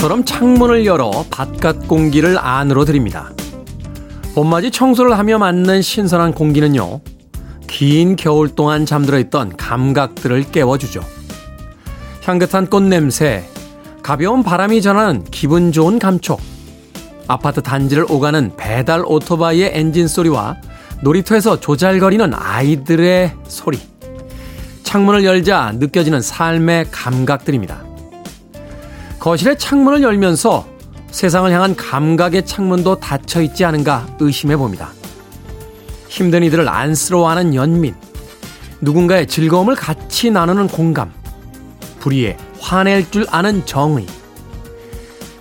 모처럼 창문을 열어 바깥 공기를 안으로 들입니다. 봄맞이 청소를 하며 맞는 신선한 공기는요, 긴 겨울 동안 잠들어 있던 감각들을 깨워주죠. 향긋한 꽃 냄새, 가벼운 바람이 전하는 기분 좋은 감촉, 아파트 단지를 오가는 배달 오토바이의 엔진 소리와 놀이터에서 조잘거리는 아이들의 소리, 창문을 열자 느껴지는 삶의 감각들입니다. 거실의 창문을 열면서 세상을 향한 감각의 창문도 닫혀 있지 않은가 의심해 봅니다. 힘든 이들을 안쓰러워하는 연민, 누군가의 즐거움을 같이 나누는 공감, 불의에 화낼 줄 아는 정의.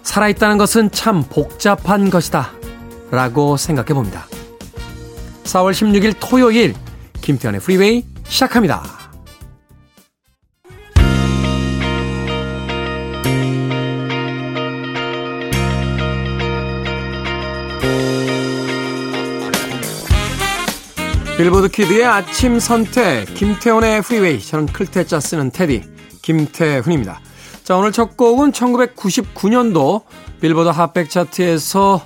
살아있다는 것은 참 복잡한 것이다. 라고 생각해 봅니다. 4월 16일 토요일, 김태현의 프리웨이 시작합니다. 빌보드 kid의 아침 선택, 김태훈의 Freeway. 저는 클 태 자 쓰는 태디, 김태훈입니다. 자, 오늘 첫 곡은 1999년도 빌보드 핫백 차트에서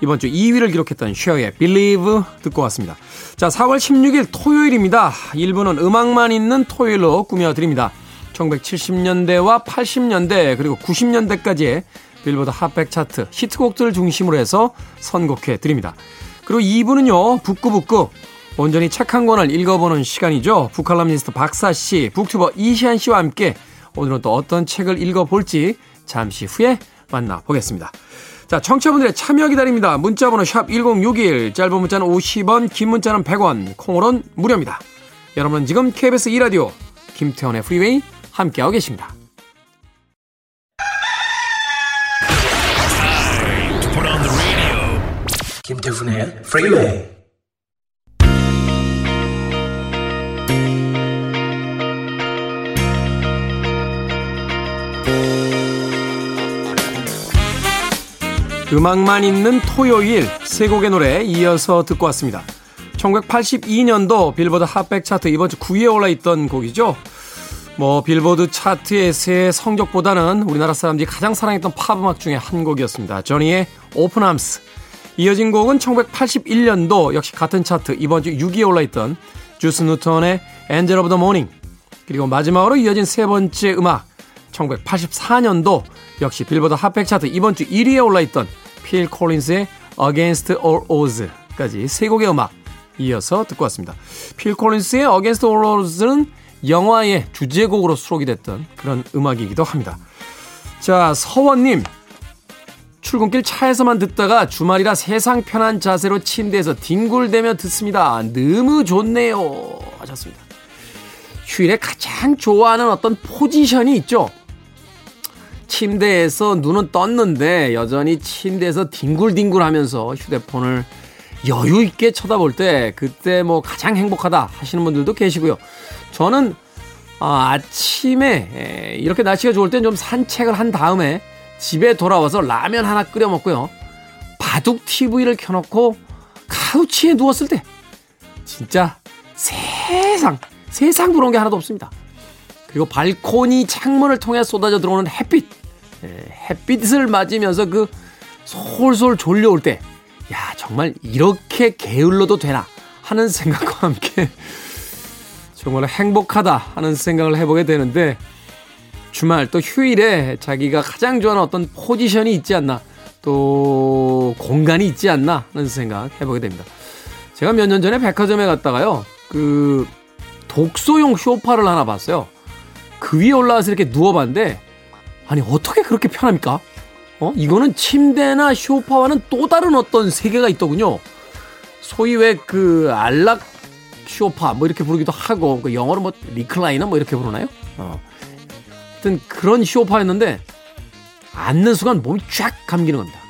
이번 주 2위를 기록했던 쉐어의 Believe 듣고 왔습니다. 자, 4월 16일 토요일입니다. 1부는 음악만 있는 토요일로 꾸며드립니다. 1970년대와 80년대 그리고 90년대까지의 빌보드 핫백 차트 히트곡들을 중심으로 해서 선곡해 드립니다. 그리고 2부는요, 북구북구 온전히 책 한 권을 읽어보는 시간이죠. book칼럼니스트 박사 씨, BookTuber 이시한 씨와 함께 오늘은 또 어떤 책을 읽어볼지 잠시 후에 만나보겠습니다. 자, 청취자분들의 참여 기다립니다. 문자번호 샵 1061, 짧은 문자는 50원, 긴 문자는 100원, 콩으로는 무료입니다. 여러분은 지금 KBS 2라디오 김태훈의 Freeway 함께하고 계십니다. 김태훈의 Freeway 음악만 있는 토요일 세 곡의 노래 이어서 듣고 왔습니다. 1982년도 빌보드 핫백 차트 이번 주 9위에 올라있던 곡이죠. 뭐 빌보드 차트의 새 성적보다는 우리나라 사람들이 가장 사랑했던 팝 음악 중에 한 곡이었습니다. Journey의 Open Arms. 이어진 곡은 1981년도 역시 같은 차트 이번 주 6위에 올라있던 주스 뉴턴의 Angel of the Morning. 그리고 마지막으로 이어진 세 번째 음악 1984년도 역시 빌보드 핫백 차트 이번 주 1위에 올라있던 필 콜린스의 Against All Odds까지 세 곡의 음악 이어서 듣고 왔습니다. 필 콜린스의 Against All Odds는 영화의 주제곡으로 수록이 됐던 그런 음악이기도 합니다. 자, 서원님. 출근길 차에서만 듣다가 주말이라 세상 편한 자세로 침대에서 뒹굴대며 듣습니다. 너무 좋네요. 하셨습니다. 휴일에 가장 좋아하는 어떤 포지션이 있죠. 침대에서 눈은 떴는데 여전히 침대에서 뒹굴뒹굴 하면서 휴대폰을 여유 있게 쳐다볼 때 그때 뭐 가장 행복하다 하시는 분들도 계시고요. 저는 아, 아침에 이렇게 날씨가 좋을 땐 좀 산책을 한 다음에 집에 돌아와서 라면 하나 끓여 먹고요. 바둑 TV를 켜놓고 카우치에 누웠을 때 진짜 세상 세상 부러운 게 하나도 없습니다. 그리고 발코니 창문을 통해 쏟아져 들어오는 햇빛. 예, 햇빛을 맞으면서 그 솔솔 졸려올 때, 야, 정말 이렇게 게을러도 되나 하는 생각과 함께 정말 행복하다 하는 생각을 해보게 되는데, 주말 또 휴일에 자기가 가장 좋아하는 어떤 포지션이 있지 않나, 또 공간이 있지 않나 하는 생각 해보게 됩니다. 제가 몇 년 전에 백화점에 갔다가요, 그 독서용 쇼파를 하나 봤어요. 그 위에 올라와서 이렇게 누워봤는데 아니 어떻게 그렇게 편합니까? 어 이거는 침대나 쇼파와는 또 다른 어떤 세계가 있더군요. 소위 왜 그 안락 쇼파 뭐 이렇게 부르기도 하고 그 영어로 뭐 리클라이너 뭐 이렇게 부르나요? 어. 하여튼 그런 쇼파였는데 앉는 순간 몸이 쫙 감기는 겁니다.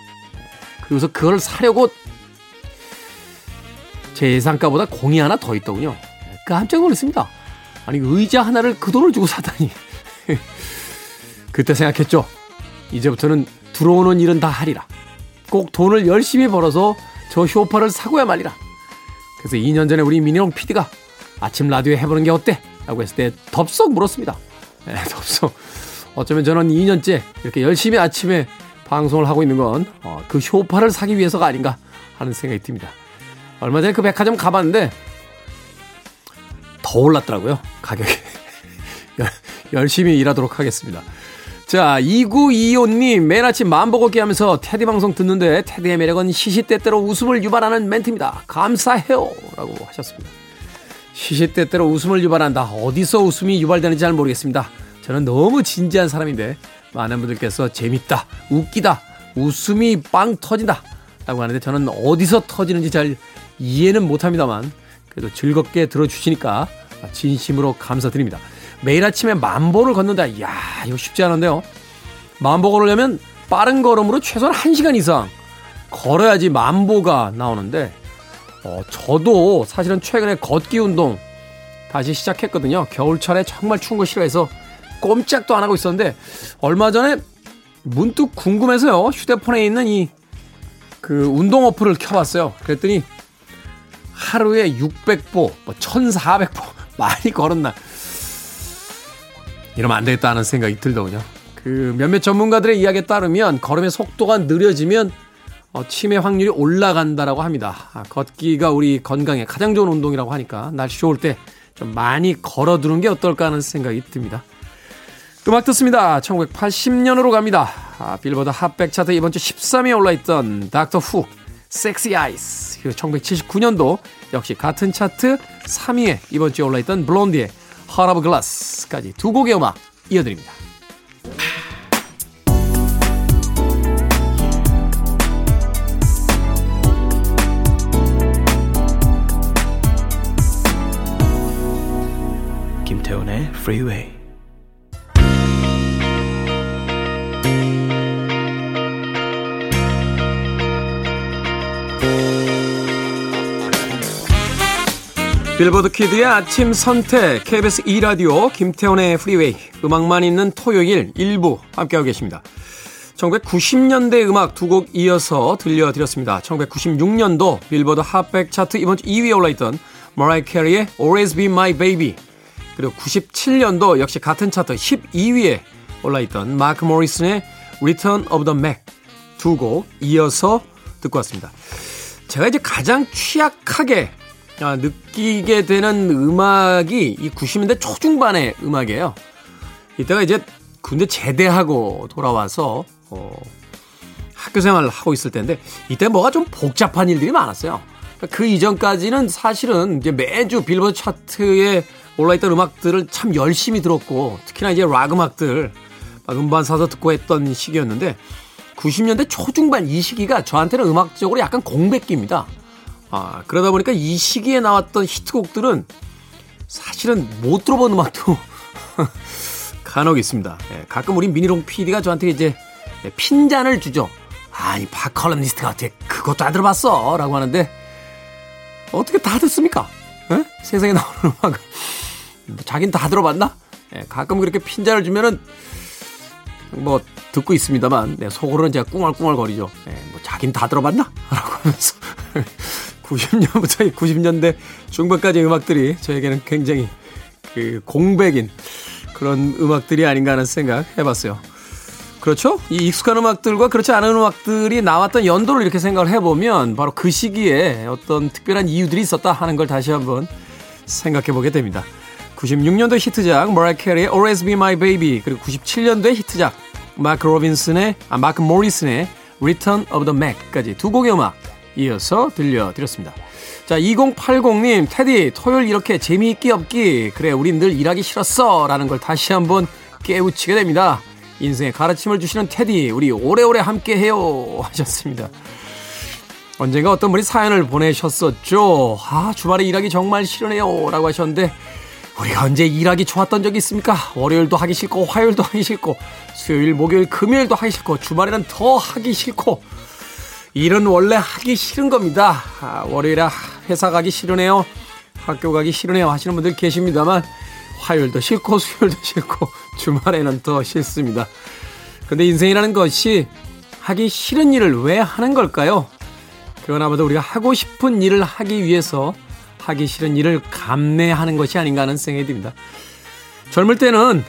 그래서 그걸 사려고 제 예상가보다 공이 하나 더 있더군요. 깜짝 놀랐습니다. 아니 의자 하나를 그 돈을 주고 사다니. 그때 생각했죠. 이제부터는 들어오는 일은 다 하리라. 꼭 돈을 열심히 벌어서 저 쇼파를 사고야 말이라. 그래서 2년 전에 우리 미니롱 PD가 아침 라디오에 해보는 게 어때? 라고 했을 때 덥석 물었습니다. 네, 덥석. 어쩌면 저는 2년째 이렇게 열심히 아침에 방송을 하고 있는 건그 어, 그 효파를 사기 위해서가 아닌가 하는 생각이 듭니다. 얼마 전에 그 백화점 가봤는데 더 올랐더라고요. 가격이. 열심히 일하도록 하겠습니다. 자, 2925님, 매일 아침 마음보고 걷기 하면서 테디 방송 듣는데 테디의 매력은 시시때때로 웃음을 유발하는 멘트입니다. 감사해요. 라고 하셨습니다. 시시때때로 웃음을 유발한다. 어디서 웃음이 유발되는지 잘 모르겠습니다. 저는 너무 진지한 사람인데 많은 분들께서 재밌다, 웃기다, 웃음이 빵 터진다 라고 하는데 저는 어디서 터지는지 잘 이해는 못합니다만 그래도 즐겁게 들어주시니까 진심으로 감사드립니다. 매일 아침에 만보를 걷는다. 이야, 이거 쉽지 않은데요. 만보 걸으려면 빠른 걸음으로 최소한 1시간 이상 걸어야지 만보가 나오는데, 어, 저도 사실은 최근에 걷기 운동 다시 시작했거든요. 겨울철에 정말 추운 거 싫어해서 꼼짝도 안 하고 있었는데, 얼마 전에 문득 궁금해서요. 휴대폰에 있는 이 그 운동 어플을 켜봤어요. 그랬더니 하루에 600보, 뭐 1400보 많이 걸었나. 이러면 안 되겠다 하는 생각이 들더군요. 그 몇몇 전문가들의 이야기에 따르면 걸음의 속도가 느려지면 어, 치매 확률이 올라간다라고 합니다. 아, 걷기가 우리 건강에 가장 좋은 운동이라고 하니까 날씨 좋을 때 좀 많이 걸어두는 게 어떨까 하는 생각이 듭니다. 음악 듣습니다. 1980년으로 갑니다. 아, 빌보드 핫백 차트 이번 주 13위에 올라있던 닥터 후, 섹시 아이스. 그리고 1979년도 역시 같은 차트 3위에 이번 주에 올라있던 블론디의 Heart of Glass까지 두 곡의 음악 이어드립니다. 김태훈의 Freeway 빌보드 kid의 아침 선택 KBS 2라디오 김태훈의 Freeway 음악만 있는 토요일 1부 함께하고 계십니다. 1990년대 음악 두 곡 이어서 들려드렸습니다. 1996년도 빌보드 핫백 차트 이번 주 2위에 올라있던 머라이어 캐리의 Always Be My Baby 그리고 97년도 역시 같은 차트 12위에 올라있던 마크 모리슨의 Return of the Mac 두 곡 이어서 듣고 왔습니다. 제가 이제 가장 취약하게 아, 느끼게 되는 음악이 이 90년대 초중반의 음악이에요. 이때가 이제 군대 제대하고 돌아와서 어, 학교 생활을 하고 있을 텐데 이때 뭐가 좀 복잡한 일들이 많았어요. 그 이전까지는 사실은 이제 매주 빌보드 차트에 올라있던 음악들을 참 열심히 들었고 특히나 이제 락 음악들 막 음반 사서 듣고 했던 시기였는데 90년대 초중반 이 시기가 저한테는 음악적으로 약간 공백기입니다. 아, 그러다 보니까 이 시기에 나왔던 히트곡들은 사실은 못 들어본 음악도 간혹 있습니다. 예, 가끔 우리 미니롱 PD가 저한테 이제 핀잔을 주죠. 아니, 바컬럼니스트가 어떻게 그것도 안 들어봤어? 라고 하는데, 어떻게 다 듣습니까? 예? 세상에 나오는 음악은. 뭐 자긴 다 들어봤나? 예, 가끔 그렇게 핀잔을 주면은, 뭐, 듣고 있습니다만, 네, 속으로는 제가 꿍얼꿍얼 거리죠. 예, 뭐, 자긴 다 들어봤나? 라고 하면서. 90년부터 90년대 중반까지 음악들이 저에게는 굉장히 그 공백인 그런 음악들이 아닌가 하는 생각 해봤어요. 그렇죠? 이 익숙한 음악들과 그렇지 않은 음악들이 나왔던 연도를 이렇게 생각을 해보면 바로 그 시기에 어떤 특별한 이유들이 있었다 하는 걸 다시 한번 생각해 보게 됩니다. 96년도 히트작 머라이어 캐리의 Always Be My Baby 그리고 97년도의 히트작 마크 로빈슨의 아 마크 모리슨의 Return of the Mac까지 두 곡의 음악 이어서 들려드렸습니다. 자, 2080님, 태디, 토요일 이렇게 재미있기 없기. 그래, 우린 늘 일하기 싫었어. 라는 걸 다시 한번 깨우치게 됩니다. 인생에 가르침을 주시는 태디, 우리 오래오래 함께 해요. 하셨습니다. 언젠가 어떤 분이 사연을 보내셨었죠. 아, 주말에 일하기 정말 싫으네요. 라고 하셨는데, 우리가 언제 일하기 좋았던 적이 있습니까? 월요일도 하기 싫고, 화요일도 하기 싫고, 수요일, 목요일, 금요일도 하기 싫고, 주말에는 더 하기 싫고, 일은 원래 하기 싫은 겁니다. 아, 월요일에 회사 가기 싫으네요. 학교 가기 싫으네요. 하시는 분들 계십니다만 화요일도 싫고 수요일도 싫고 주말에는 더 싫습니다. 근데 인생이라는 것이 하기 싫은 일을 왜 하는 걸까요? 그거나마도 우리가 하고 싶은 일을 하기 위해서 하기 싫은 일을 감내하는 것이 아닌가 하는 생각이 듭니다. 젊을 때는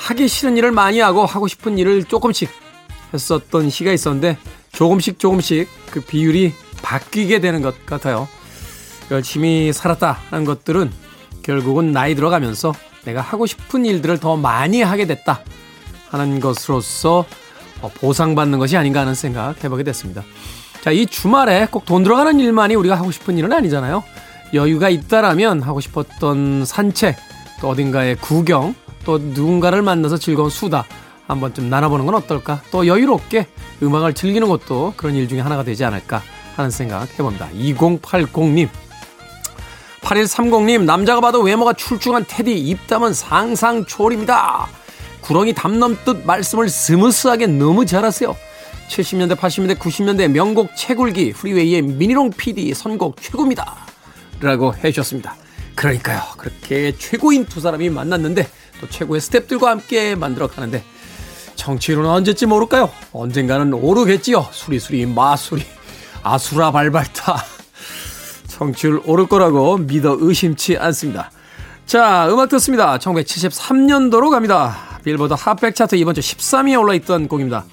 하기 싫은 일을 많이 하고 하고 싶은 일을 조금씩 했었던 시가 있었는데 조금씩 조금씩 그 비율이 바뀌게 되는 것 같아요. 열심히 살았다는 것들은 결국은 나이 들어가면서 내가 하고 싶은 일들을 더 많이 하게 됐다 하는 것으로서 어, 보상받는 것이 아닌가 하는 생각 해보게 됐습니다. 자, 이 주말에 꼭 돈 들어가는 일만이 우리가 하고 싶은 일은 아니잖아요. 여유가 있다라면 하고 싶었던 산책, 또 어딘가의 구경, 또 누군가를 만나서 즐거운 수다 한번 좀 나눠보는 건 어떨까? 또 여유롭게 음악을 즐기는 것도 그런 일 중에 하나가 되지 않을까 하는 생각 해봅니다. 2080님. 8130님, 남자가 봐도 외모가 출중한 테디 입담은 상상 초월입니다. 구렁이 담 넘듯 말씀을 smooth하게 너무 잘하세요. 70년대, 80년대, 90년대 명곡 채굴기 프리웨이의 미니롱 PD 선곡 최고입니다. 라고 해주셨습니다. 그러니까요. 그렇게 최고인 두 사람이 만났는데 또 최고의 스탭들과 함께 만들어 가는데 청취율은 언제쯤 오를까요? 언젠가는 오르겠지요. 수리수리 마수리 아수라 발발타 청취율 오를 거라고 믿어 의심치 않습니다. 자, 음악 듣습니다. 1973년도로 갑니다. 빌보드 핫백 차트 이번 주 13위에 올라있던 곡입니다.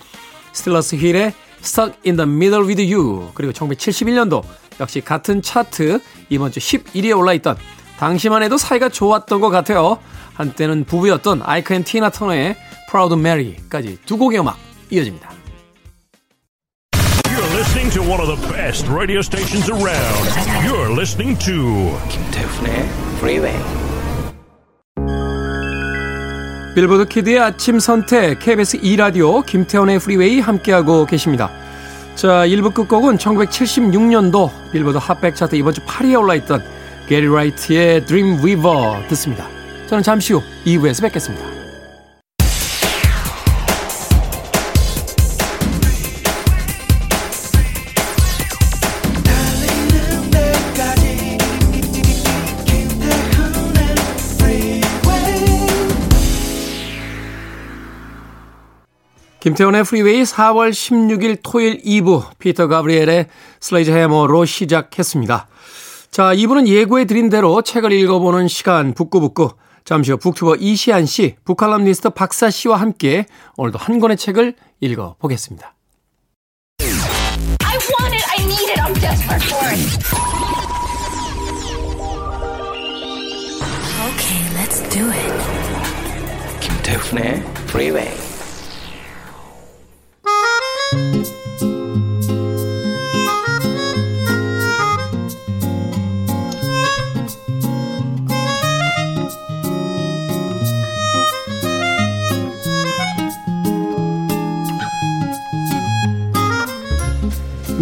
스틸러스 휠의 Stuck in the Middle with You 그리고 1971년도 역시 같은 차트 이번 주 11위에 올라있던 당시만 해도 사이가 좋았던 것 같아요. 한때는 부부였던 아이크 앤 티나 터너의 Proud Mary까지 두 곡의 음악 이어집니다. You're listening to one of the best radio stations around. You're listening to 김태훈의 Freeway. 빌보드 키드의 아침 선택 KBS 2라디오 김태훈의 프리웨이 함께하고 계십니다. 자, 1부 끝곡은 1976년도 빌보드 핫백 차트 이번 주 8위에 올라있던 게리 라이트의 Dream Weaver 듣습니다. 저는 잠시 후 2부에서 뵙겠습니다. 김태훈의 프리웨이 4월 16일 토요일 2부 피터 가브리엘의 Sledgehammer로 시작했습니다. 자, 2부는 예고해 드린 대로 책을 읽어보는 시간 북구북구 잠시 후 북튜버 이시한 씨, 북칼럼니스트 박사 씨와 함께 오늘도 한 권의 책을 읽어보겠습니다. I want it, I need it, I'm desperate for it. Okay, let's do it. 김태훈의 프리웨이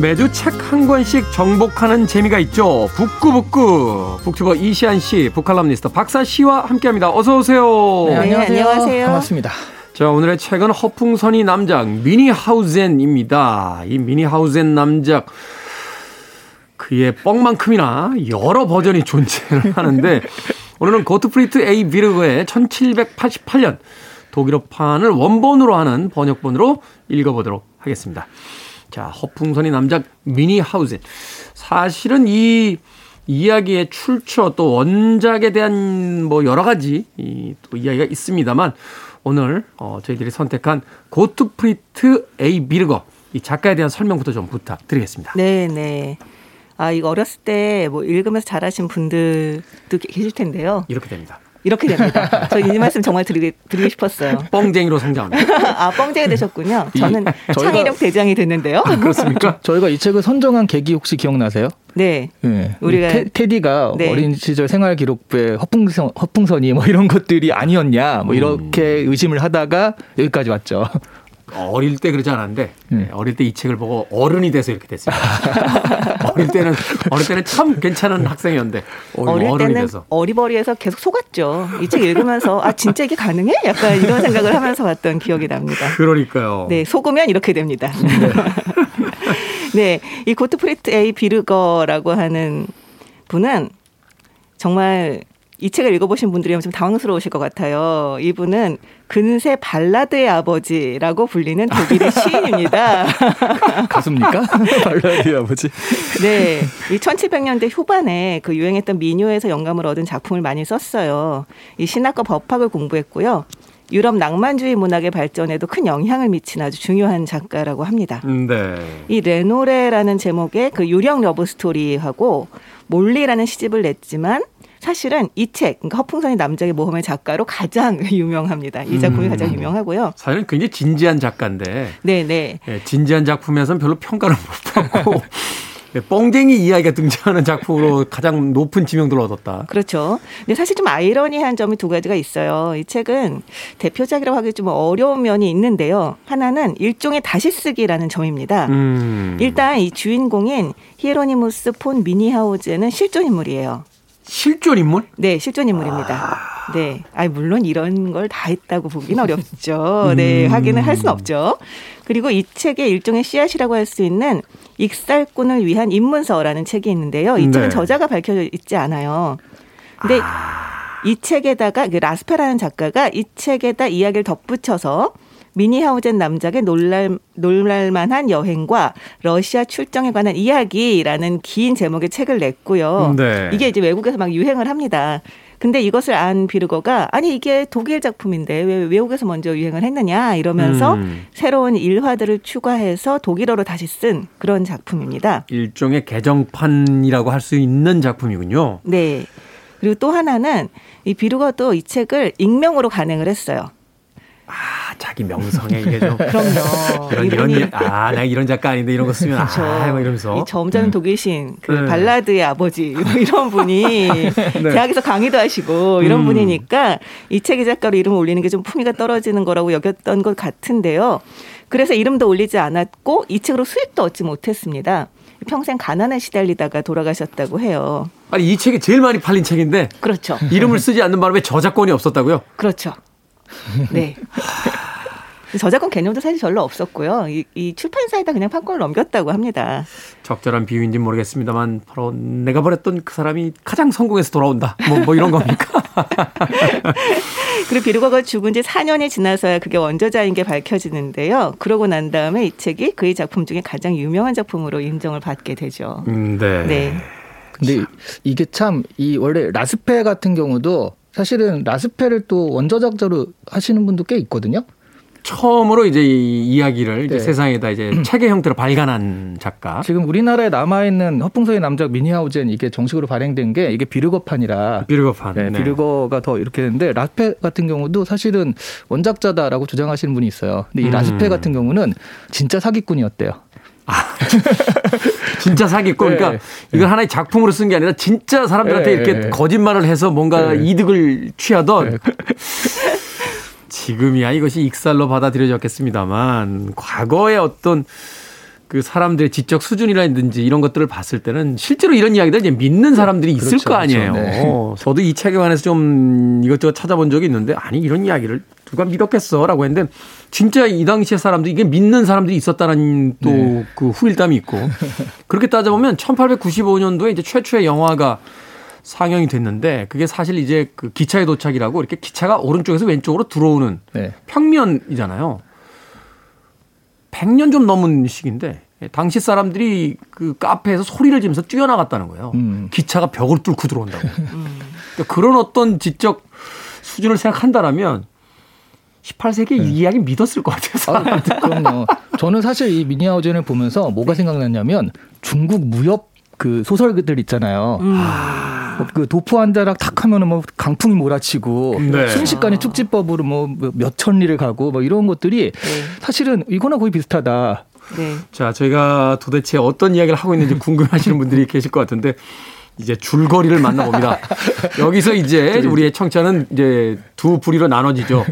매주 책 한 권씩 정복하는 재미가 있죠. 북구북구 북튜버 이시한 씨, 북칼럼니스트 박사 씨와 함께합니다. 어서 오세요. 네, 안녕하세요. 네, 안녕하세요. 반갑습니다. 자, 오늘의 책은 허풍선이 남작 미니하우젠입니다. 이 미니하우젠 남작 그의 뻥만큼이나 여러 버전이 존재를 하는데 오늘은 고트프리트 A 비르그의 1788년 독일어판을 원본으로 하는 번역본으로 읽어보도록 하겠습니다. 자, 허풍선이 남작 미니 하우젠. 사실은 이 이야기의 출처 또 원작에 대한 뭐 여러 가지 이 또 이야기가 있습니다만 오늘 어, 저희들이 선택한 고트프리트 에이 비르거 이 작가에 대한 설명부터 좀 부탁드리겠습니다. 네, 네. 아, 이거 어렸을 때 뭐 읽으면서 잘하신 분들도 계실 텐데요. 이렇게 됩니다. 이렇게 됩니다. 저 이 말씀 정말 드리고, 드리고 싶었어요. 뻥쟁이로 성장합니다. 아, 뻥쟁이 되셨군요. 저는 이, 창의력 대장이 됐는데요. 아, 그렇습니까? 저희가 이 책을 선정한 계기 혹시 기억나세요? 네. 네. 우리가 테, 디가 네. 어린 시절 생활 기록부에 허풍선, 허풍선이 뭐 이런 것들이 아니었냐 뭐 이렇게 음. 의심을 하다가 여기까지 왔죠. 어릴 때 그러지 않았는데 음. 어릴 때 이 책을 보고 어른이 돼서 이렇게 됐습니다. 어릴 때는 어릴 때는 참 괜찮은 학생이었는데 어릴 때는 돼서. 어리버리해서 계속 속았죠. 이 책 읽으면서 아 진짜 이게 가능해? 약간 이런 생각을 하면서 봤던 기억이 납니다. 그러니까요. 네, 속으면 이렇게 됩니다. 네, 네이 고트프리트 A 비르거라고 하는 분은 정말 이 책을 읽어보신 분들이 좀 당황스러우실 것 같아요. 이분은 근세 발라드의 아버지라고 불리는 독일의 시인입니다. 가수입니까? 발라드의 아버지? 네. 이 1700년대 후반에 그 유행했던 민요에서 영감을 얻은 작품을 많이 썼어요. 이 신학과 법학을 공부했고요. 유럽 낭만주의 문학의 발전에도 큰 영향을 미친 아주 중요한 작가라고 합니다. 음, 네. 이 레노레라는 제목의 그 유령 러브 스토리하고 몰리라는 시집을 냈지만 사실은 이 책, 그러니까 허풍선이 남작의 모험의 작가로 가장 유명합니다. 이 작품이 음. 가장 유명하고요. 사실은 굉장히 진지한 작가인데. 네네. 네. 네, 진지한 작품에서는 별로 평가를 못 받고 네, 뻥쟁이 이야기가 등장하는 작품으로 가장 높은 지명도를 얻었다. 그렇죠. 근데 사실 좀 아이러니한 점이 두 가지가 있어요. 이 책은 대표작이라고 하기 좀 어려운 면이 있는데요. 하나는 일종의 다시 쓰기라는 점입니다. 음. 일단 이 주인공인 히에로니무스 폰 뮌히하우젠은 실존 인물이에요. 실존 인물? 네, 실존 인물입니다. 아... 네. 아, 물론 이런 걸 다 했다고 보기는 어렵죠. 네, 음... 확인을 할 수는 없죠. 그리고 이 책의 일종의 씨앗이라고 할 수 있는 익살꾼을 위한 입문서라는 책이 있는데요. 이 책은 네. 저자가 밝혀져 있지 않아요. 근데 아... 이 책에다가 그 라스페라는 작가가 이 책에다 이야기를 덧붙여서 미니하우젠 남작의 놀랄, 놀랄만한 여행과 러시아 출정에 관한 이야기라는 긴 제목의 책을 냈고요. 네. 이게 이제 외국에서 막 유행을 합니다. 근데 이것을 안 비르거가 아니 이게 독일 작품인데 왜 외국에서 먼저 유행을 했느냐 이러면서 음. 새로운 일화들을 추가해서 독일어로 다시 쓴 그런 작품입니다. 일종의 개정판이라고 할 수 있는 작품이군요. 네. 그리고 또 하나는 이 비르거도 이 책을 익명으로 간행을 했어요. 아, 자기 명성에 이게 좀. 그럼요. 이런, 이런, 아, 내가 이런 작가 아닌데 이런 거 쓰면, 그렇죠. 아, 막 이러면서. 점잖은 음. 독일신, 그 네. 발라드의 아버지, 이런 분이 네. 대학에서 강의도 하시고 이런 음. 분이니까 이 책의 작가로 이름을 올리는 게 좀 품위가 떨어지는 거라고 여겼던 것 같은데요. 그래서 이름도 올리지 않았고 이 책으로 수익도 얻지 못했습니다. 평생 가난에 시달리다가 돌아가셨다고 해요. 아니 이 책이 제일 많이 팔린 책인데 그렇죠. 이름을 쓰지 않는 바람에 저작권이 없었다고요? 그렇죠. 네. 저작권 개념도 사실 별로 없었고요. 이, 이 출판사에다 그냥 판권을 넘겼다고 합니다. 적절한 비유인지 모르겠습니다만 바로 내가 버렸던 그 사람이 가장 성공해서 돌아온다. 뭐, 뭐 이런 겁니까? 그리고 비르거가 죽은 지 4년이 지나서야 그게 원저자인 게 밝혀지는데요. 그러고 난 다음에 이 책이 그의 작품 중에 가장 유명한 작품으로 인정을 받게 되죠. 음, 네. 네. 근데 이게 참 이 원래 라스페 같은 경우도 사실은 라스페를 또 원저작자로 하시는 분도 꽤 있거든요. 처음으로 이제 이 이야기를 네. 이제 세상에다 이제 책의 형태로 발간한 작가. 지금 우리나라에 남아 있는 허풍서의 남작 미니하우젠 이게 정식으로 발행된 게 이게 비르거판이라. 비르거판. 네, 네. 비르거가 더 이렇게 되는데 라스페 같은 경우도 사실은 원작자다라고 주장하시는 분이 있어요. 근데 이 음. 라스페 같은 경우는 진짜 사기꾼이었대요. 아, 진짜 사기꾼. 네. 그러니까 이걸 하나의 작품으로 쓴 게 아니라 진짜 사람들한테 네. 이렇게 거짓말을 해서 뭔가 네. 이득을 취하던 네. 지금이야 이것이 익살로 받아들여졌겠습니다만 과거의 어떤 그 사람들의 지적 수준이라든지 이런 것들을 봤을 때는 실제로 이런 이야기들 이제 믿는 사람들이 있을 그렇죠, 거 아니에요. 그렇죠. 네. 저도 이 책에 관해서 좀 이것저것 찾아본 적이 있는데 아니 이런 이야기를 누가 믿었겠어라고 했는데 진짜 이 당시에 사람들이 이게 믿는 사람들이 있었다는 또그 네. 그 후일담이 있고 그렇게 따져보면 1895년도에 이제 최초의 영화가 상영이 됐는데 그게 사실 이제 그 기차의 도착이라고 이렇게 기차가 오른쪽에서 왼쪽으로 들어오는 네. 평면이잖아요. 100년 좀 넘은 시기인데 당시 사람들이 그 카페에서 소리를 지면서 뛰어나갔다는 거예요. 음. 기차가 벽을 뚫고 들어온다고. 음. 그러니까 그런 어떤 지적 수준을 생각한다라면 18세기 네. 이 이야기 믿었을 것 같아서. 아, 그럼요. 저는 사실 이 미니하우젠을 보면서 뭐가 생각났냐면 중국 무협 그 소설들 있잖아요. 음. 그 도포 한 자락 탁 하면은 뭐 강풍이 몰아치고 네. 순식간에 축지법으로 뭐 몇 천 리를 가고 뭐 이런 것들이 네. 사실은 이거나 거의 비슷하다. 네. 자, 저희가 도대체 어떤 이야기를 하고 있는지 궁금하시는 분들이 계실 것 같은데 이제 줄거리를 만나봅니다. 여기서 이제 우리의 청취자는 이제 두 부리로 나눠지죠.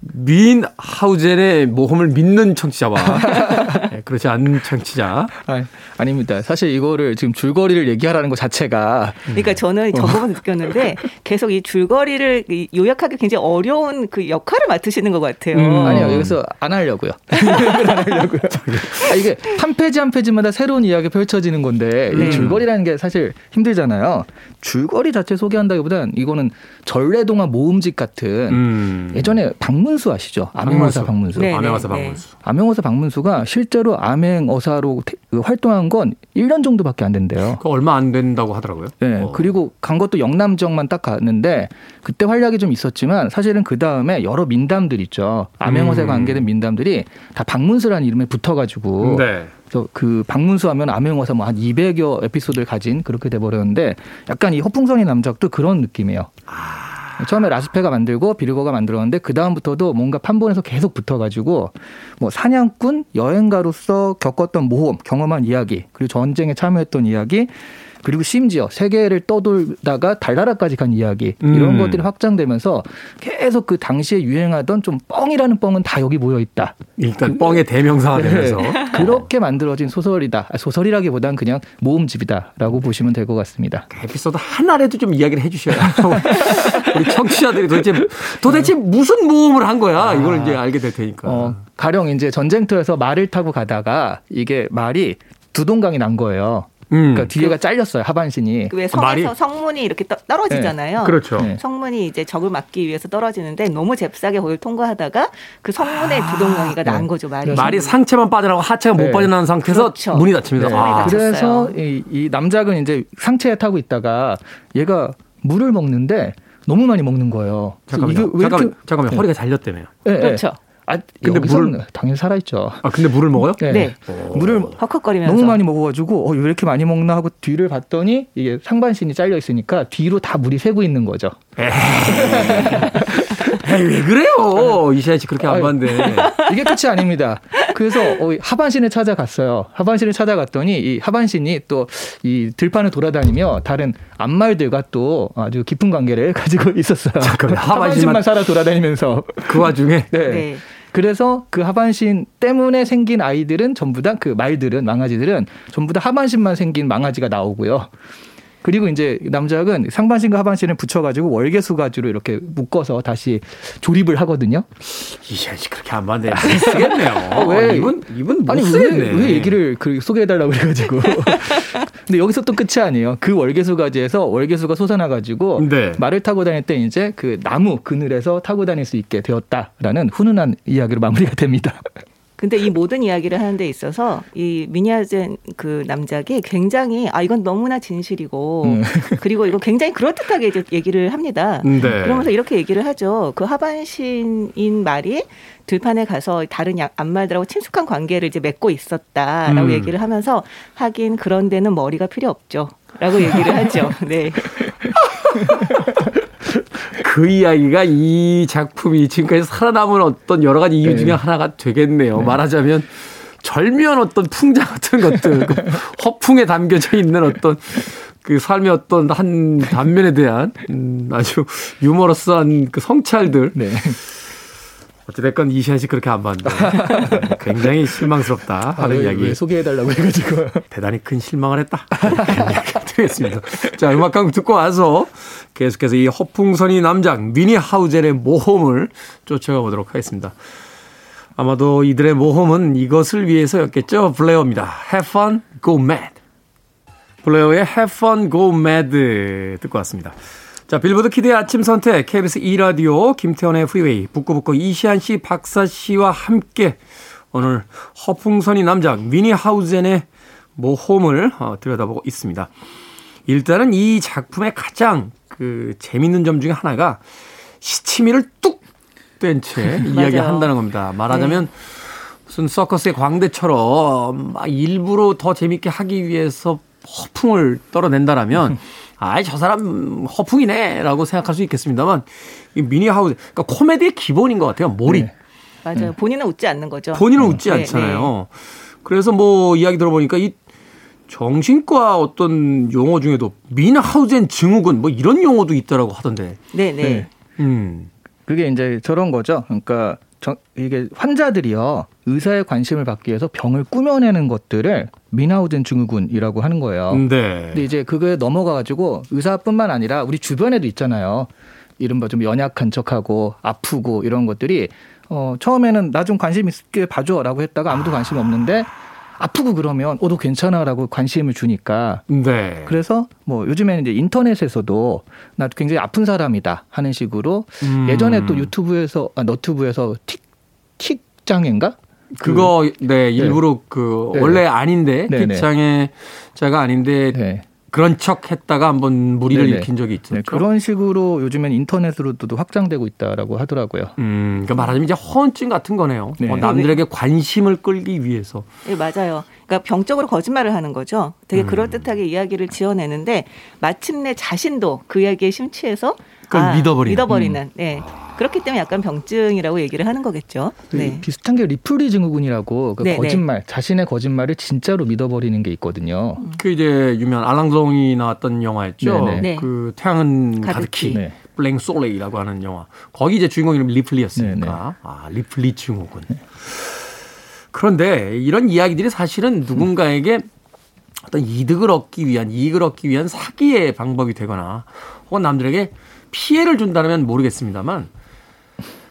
민 하우젠의 모험을 믿는 청취자와 네, 그렇지 않는 청취자. 아, 닙니다 사실 이거를 지금 줄거리를 얘기하라는 것 자체가. 그러니까 저는 저거만 느꼈는데 계속 이 줄거리를 요약하기 굉장히 어려운 그 역할을 맡으시는 것 같아요. 음. 아니요 여기서 안 하려고요. 안 하려고요. 아, 이게 한 페이지 한 페이지마다 새로운 이야기 펼쳐지는 건데 음. 이 줄거리라는 게 사실 힘들잖아요. 줄거리 자체 소개한다기보단 이거는 전래동화 모음집 같은 음. 예전에 방문 박문수 아시죠? 암행어사 박문수. 네, 암행어사 박문수. 암행어사 박문수가 실제로 암행어사로 그 활동한 건 1년 정도밖에 안 된대요. 그 얼마 안 된다고 하더라고요. 네. 어. 그리고 간 것도 영남 지역만 딱 갔는데 그때 활약이 좀 있었지만 사실은 그 다음에 여러 민담들 있죠. 암행어사에 음. 관계된 민담들이 다 박문수라는 이름에 붙어가지고 네. 그래서 그 박문수 하면 암행어사 뭐 한 200여 에피소드를 가진 그렇게 돼버렸는데 약간 이 허풍성의 남작도 그런 느낌이에요. 아. 처음에 라스페가 만들고 비르거가 만들었는데 그 다음부터도 뭔가 판본에서 계속 붙어가지고 뭐 사냥꾼 여행가로서 겪었던 모험 경험한 이야기 그리고 전쟁에 참여했던 이야기 그리고 심지어 세계를 떠돌다가 달나라까지 간 이야기 이런 음. 것들이 확장되면서 계속 그 당시에 유행하던 좀 뻥이라는 뻥은 다 여기 모여 있다. 일단 그, 뻥의 대명사가 네. 되면서 그렇게 만들어진 소설이다. 아, 소설이라기보단 그냥 모음집이다라고 보시면 될 것 같습니다. 그 에피소드 하나라도 좀 이야기를 해주셔야 우리 청취자들이 도대체 도대체 무슨 모험을 한 거야 이걸 아. 이제 알게 될 테니까. 어, 가령 이제 전쟁터에서 말을 타고 가다가 이게 말이 두동강이 난 거예요. 음. 그러니까 뒤에가 그, 잘렸어요 하반신이. 그 왜 성에서 말이? 성문이 이렇게 떠, 떨어지잖아요. 네. 그렇죠. 네. 성문이 이제 적을 막기 위해서 떨어지는데 너무 잽싸게 거기를 통과하다가 그 성문에 아, 두동강이가 네. 난 거죠 말이. 말이 상체만 빠져나고 하체가 못 네. 빠져나온 상태에서 그렇죠. 문이 닫힙니다. 네. 아. 그래서 이, 이 남작은 이제 상체에 타고 있다가 얘가 물을 먹는데 너무 많이 먹는 거예요. 잠깐만요. 잠깐만, 잠깐만 네. 허리가 잘렸다며요. 네, 그렇죠. 아, 근데 물을 당연히 살아있죠. 아, 근데 물을 먹어요? 네. 네. 물을 헉헉거리면서 너무 많이 먹어가지고 어, 왜 이렇게 많이 먹나 하고 뒤를 봤더니 이게 상반신이 잘려 있으니까 뒤로 다 물이 새고 있는 거죠. 에이, 왜 그래요? 씨 그렇게 안 봤는데. 이게 끝이 아닙니다. 그래서 어, 하반신을 찾아갔어요. 하반신을 찾아갔더니 이 하반신이 또 이 들판을 돌아다니며 다른 암말들과 또 아주 깊은 관계를 가지고 있었어요. 잠깐만, 하반신만 살아 돌아다니면서 그 와중에 네. 네. 그래서 그 하반신 때문에 생긴 아이들은 전부 다 그 말들은 망아지들은 전부 다 하반신만 생긴 망아지가 나오고요. 그리고 이제 남작은 상반신과 하반신을 붙여가지고 월계수 가지로 이렇게 묶어서 다시 조립을 하거든요. 이씨 그렇게 안 맞네. 쓰겠네요. 어, 왜 이분 이분 아니 왜, 왜 얘기를 그 소개해달라고 그래가지고. 근데 여기서 또 끝이 아니에요. 그 월계수 가지에서 월계수가 솟아나가지고 네. 말을 타고 다닐 때 이제 그 나무 그늘에서 타고 다닐 수 있게 되었다라는 훈훈한 이야기로 마무리가 됩니다. 근데 이 모든 이야기를 하는 데 있어서 이 미니아젠 그 남작이 굉장히 아 이건 너무나 진실이고 음. 그리고 이거 굉장히 그럴듯하게 이제 얘기를 합니다. 네. 그러면서 이렇게 얘기를 하죠. 그 하반신인 말이 들판에 가서 다른 암말들하고 친숙한 관계를 이제 맺고 있었다라고 음. 얘기를 하면서 하긴 그런 데는 머리가 필요 없죠. 라고 얘기를 하죠. 네. 그 이야기가 이 작품이 지금까지 살아남은 어떤 여러 가지 이유 중에 네. 하나가 되겠네요. 네. 말하자면 절묘한 어떤 풍자 같은 것들, 그 허풍에 담겨져 있는 어떤 그 삶의 어떤 한 단면에 대한 음, 아주 유머러스한 그 성찰들. 네. 어찌됐건 이시안 씨 그렇게 안 봤는데 굉장히 실망스럽다 하는 아, 이야기. 소개해달라고 해가지고. 대단히 큰 실망을 했다. 드리겠습니다. 자, 음악 한곡 듣고 와서 계속해서 이 허풍선이 남장 미니 하우젤의 모험을 쫓아가 보도록 하겠습니다. 아마도 이들의 모험은 이것을 위해서였겠죠. 블레어입니다. Have fun, go mad. 블레어의 Have fun, go mad 듣고 왔습니다. 자, 빌보드 키드의 아침 선택, KBS 2라디오, 김태훈의 프리웨이, 북구북구 이시한 씨, 박사 씨와 함께 오늘 허풍선이 남작 뮌히하우젠의 모험을 어, 들여다보고 있습니다. 일단은 이 작품의 가장 그 재밌는 점 중에 하나가 시치미를 뚝뺀채 이야기한다는 겁니다. 말하자면 네. 무슨 서커스의 광대처럼 막 일부러 더 재밌게 하기 위해서 허풍을 떨어낸다라면 아이 저 사람 허풍이네라고 생각할 수 있겠습니다만 이 미니 하우스 그러니까 코미디의 기본인 것 같아요 몰입. 네. 맞아요. 본인은 웃지 않는 거죠. 본인은 웃지 네, 않잖아요. 네. 그래서 뭐 이야기 들어보니까 이 정신과 어떤 용어 중에도 민하우젠 증후군 뭐 이런 용어도 있다라고 하던데. 네네. 네. 네. 음. 그게 이제 저런 거죠. 그러니까 저, 이게 환자들이요 의사의 관심을 받기 위해서 병을 꾸며내는 것들을 미나우젠 증후군이라고 하는 거예요. 네. 근데 이제 그거에 넘어가가지고 의사뿐만 아니라 우리 주변에도 있잖아요. 이른바 좀 연약한 척하고 아프고 이런 것들이 어 처음에는 나 좀 관심 있게 봐줘라고 했다가 아무도 관심 없는데 아프고 그러면 어도 괜찮아라고 관심을 주니까. 네. 그래서 뭐 요즘에는 이제 인터넷에서도 나 굉장히 아픈 사람이다 하는 식으로 음. 예전에 또 유튜브에서 아, 너튜브에서 틱 틱 장애인가? 그거 네, 네 일부러 그 네. 원래 아닌데 네, 네. 아닌데 네. 그런 척 했다가 한번 무리를 네네. 일으킨 적이 있죠. 네, 그런 식으로 요즘엔 인터넷으로도 확장되고 있다라고 하더라고요. 음, 그러니까 말하자면 이제 허언증 같은 거네요. 네. 어, 남들에게 관심을 끌기 위해서. 네, 맞아요. 그러니까 병적으로 거짓말을 하는 거죠. 되게 음. 그럴듯하게 이야기를 지어내는데 마침내 자신도 그 이야기에 심취해서 아, 믿어버리는. 믿어버리는. 음. 네. 그렇기 때문에 약간 병증이라고 얘기를 하는 거겠죠. 그 네. 비슷한 게 리플리 증후군이라고 그 네, 네. 거짓말, 자신의 거짓말을 진짜로 믿어버리는 게 있거든요. 음. 그 이제 유명한 알랭 들롱이 나왔던 영화였죠. 네네. 네. 그 태양은 가득히. 가득히. Plein Soleil라고 하는 영화. 거기 이제 주인공 이름이 리플리였으니까. 네네. 아, 리플리 증후군. 그런데 이런 이야기들이 사실은 누군가에게 어떤 이득을 얻기 위한 이익을 얻기 위한 사기의 방법이 되거나 혹은 남들에게 피해를 준다면 모르겠습니다만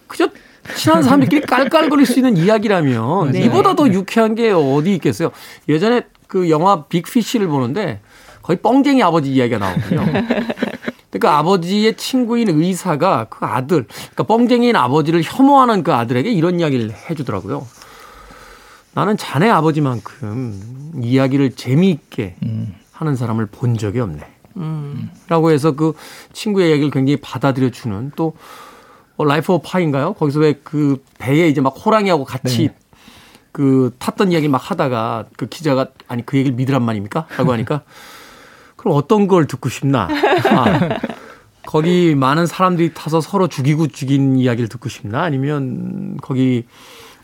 그저 친한 사람들끼리 깔깔거릴 수 있는 이야기라면 네. 이보다 더 유쾌한 게 어디 있겠어요. 예전에 그 영화 빅피쉬를 보는데 거의 뻥쟁이 아버지 이야기가 나오거든요. 그러니까 아버지의 친구인 의사가 그 아들, 그러니까 뻥쟁이인 아버지를 혐오하는 그 아들에게 이런 이야기를 해주더라고요. 나는 자네 아버지만큼 이야기를 재미있게 음. 하는 사람을 본 적이 없네. 음. 라고 해서 그 친구의 얘기를 굉장히 받아들여 주는 또 어, Life of Pi인가요? 거기서 왜 그 배에 이제 막 호랑이하고 같이 네. 그 탔던 이야기 막 하다가 그 기자가 아니 그 얘기를 믿으란 말입니까? 라고 하니까 그럼 어떤 걸 듣고 싶나? 아, 거기 많은 사람들이 타서 서로 죽이고 죽인 이야기를 듣고 싶나? 아니면 거기